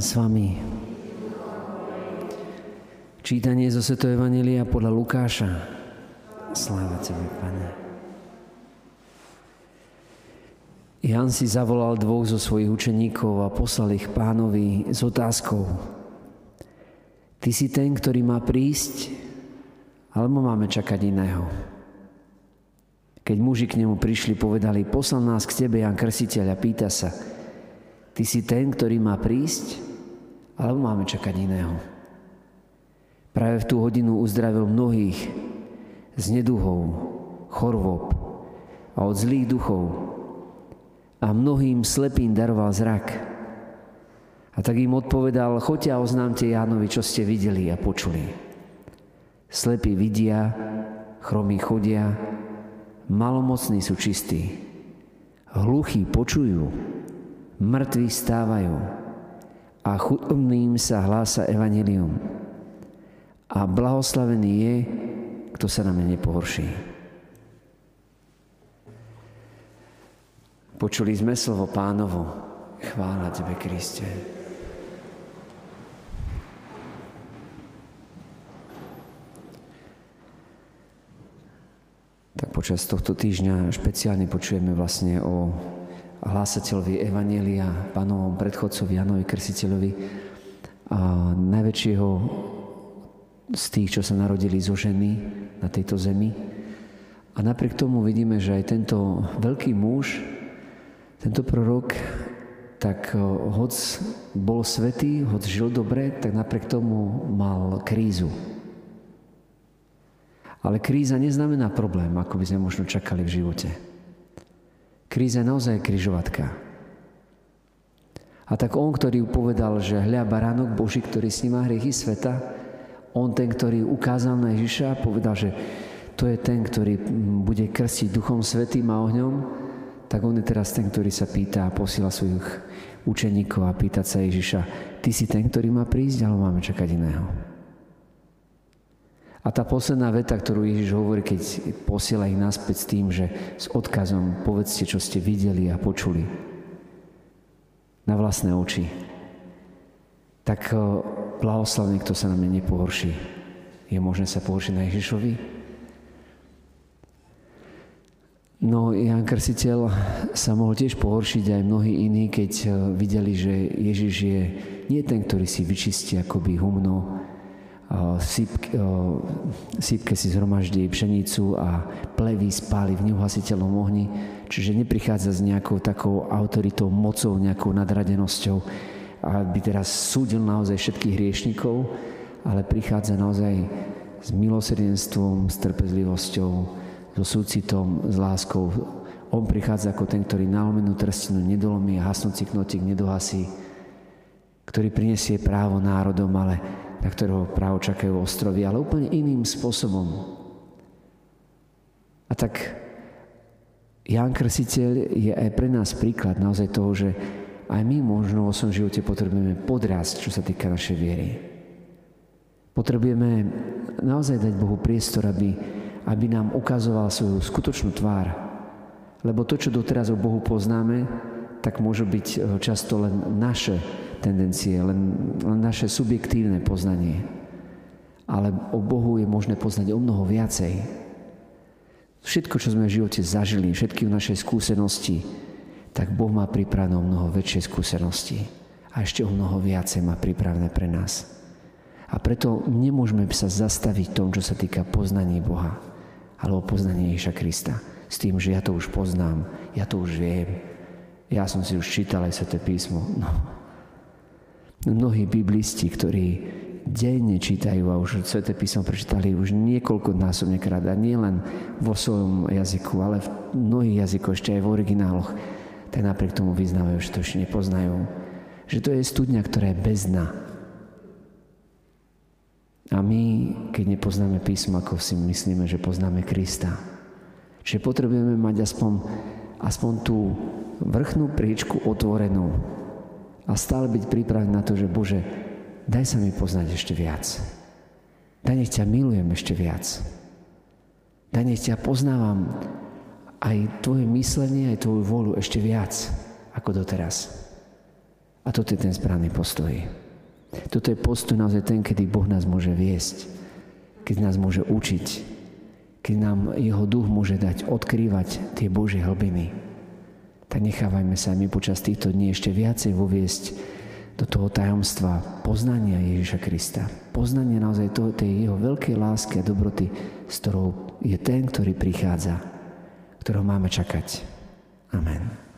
S vami. Čítanie zo Sveto Evangelia podľa Lukáša. Sláva Tebe, Pane. Jan si zavolal dvoch zo svojich učeníkov a poslal ich pánovi s otázkou. Ty si ten, ktorý má prísť, alebo máme čakať iného? Keď muži k nemu prišli, povedali, poslal nás k tebe Jan Krsiteľ a pýta sa, ty si ten, ktorý má prísť, alebo máme čakať iného? Práve v tú hodinu uzdravil mnohých z neduhov, chorôb a od zlých duchov a mnohým slepým daroval zrak. A tak im odpovedal, choďte a oznámte Jánovi, čo ste videli a počuli. Slepí vidia, chromí chodia, malomocní sú čistí, hluchí počujú, mŕtvi stávajú a chudobným sa hlása evanelium. A blahoslavený je, kto sa na mne nepohorší. Počuli sme slovo pánovo. Chvála Tebe, Kriste. Tak počas tohto týždňa špeciálne počujeme vlastne o hlásateľovi Evanielia, pánovom predchodcovi Janovi Krsiteľovi, a najväčšieho z tých, čo sa narodili zo ženy na tejto zemi. A napriek tomu vidíme, že aj tento veľký muž, tento prorok, tak hoc bol svetý, hoc žil dobre, tak napriek tomu mal krízu. Ale kríza neznamená problém, ako by sme možno čakali v živote. Kríza naozaj križovatka. A tak on, ktorý povedal, že hľa baránok Boží, ktorý sníma hriechy sveta, on ten, ktorý ukázal na Ježiša, povedal, že to je ten, ktorý bude krstiť Duchom Svetým a ohňom, tak on je teraz ten, ktorý sa pýta a posiela svojich učeníkov a pýtať sa Ježiša, ty si ten, ktorý má prísť, alebo máme čakať iného? A tá posledná veta, ktorú Ježiš hovorí, keď posiela ich naspäť s tým, že s odkazom povedzte, čo ste videli a počuli na vlastné oči, tak eh, blahoslavný, kto sa na mne nepohorší. Je možné sa pohoršiť na Ježišovi? No, Jan Krsiteľ sa mohol tiež pohoršiť aj mnohí iní, keď eh, videli, že Ježiš je nie ten, ktorý si vyčistí akoby humno, sípke, sípke si zhromaždí pšenicu a pleví spáli v neuhasiteľnom ohni, čiže neprichádza s nejakou takou autoritou, mocou, nejakou nadradenosťou, aby teraz súdil naozaj všetkých hriešnikov, ale prichádza naozaj s milosrdenstvom, s trpezlivosťou, so súcitom, s láskou. On prichádza ako ten, ktorý nalomenú trstinu nedolomí a hasnúci knotík nedohasí, ktorý prinesie právo národom, ale na ktorého právo čakajú ostrovy, ale úplne iným spôsobom. A tak Ján Krsiteľ je aj pre nás príklad naozaj toho, že aj my možno vo svojom živote potrebujeme podrásť, čo sa týka našej viery. Potrebujeme naozaj dať Bohu priestor, aby, aby nám ukazoval svoju skutočnú tvár. Lebo to, čo doteraz o Bohu poznáme, tak môže byť eh, často len naše tendencie, len, len naše subjektívne poznanie. Ale o Bohu je možné poznať o mnoho viacej. Všetko, čo sme v živote zažili, všetky naše skúsenosti, tak Boh má pripravené o mnoho väčšie skúsenosti. A ešte o mnoho viacej má pripravené pre nás. A preto nemôžeme sa zastaviť v tom, čo sa týka poznaní Boha, alebo poznanie Ježa Krista. S tým, že ja to už poznám, ja to už viem, ja som si už čítal aj sa to písmo. No, Mnohí biblisti, ktorí denne čítajú a už Sveté písmo prečítali už niekoľko násobne krát a nie len vo svojom jazyku, ale v mnohých jazykoch, ešte aj v origináloch, tak napriek tomu vyznávajú, že to ešte nepoznajú. Že to je studňa, ktorá je bez dna. A my, keď nepoznáme písmo, ako si myslíme, že poznáme Krista. Čiže potrebujeme mať aspoň, aspoň tú vrchnú príčku otvorenú, a stále byť pripravený na to, že Bože, daj sa mi poznať ešte viac. Daj nech ťa milujem ešte viac. Daj nech ťa poznávam aj tvoje myslenie, aj tvoju volu ešte viac ako doteraz. A toto je ten správny postoj. Toto je postoj naozaj ten, kedy Boh nás môže viesť, keď nás môže učiť, keď nám Jeho duch môže dať odkrývať tie Božie hlbiny. Tak nechávajme sa my počas týchto dní ešte viacej voviesť do toho tajomstva poznania Ježiša Krista. Poznania naozaj toho, tej jeho veľkej lásky a dobroty, s ktorou je ten, ktorý prichádza, ktorého máme čakať. Amen.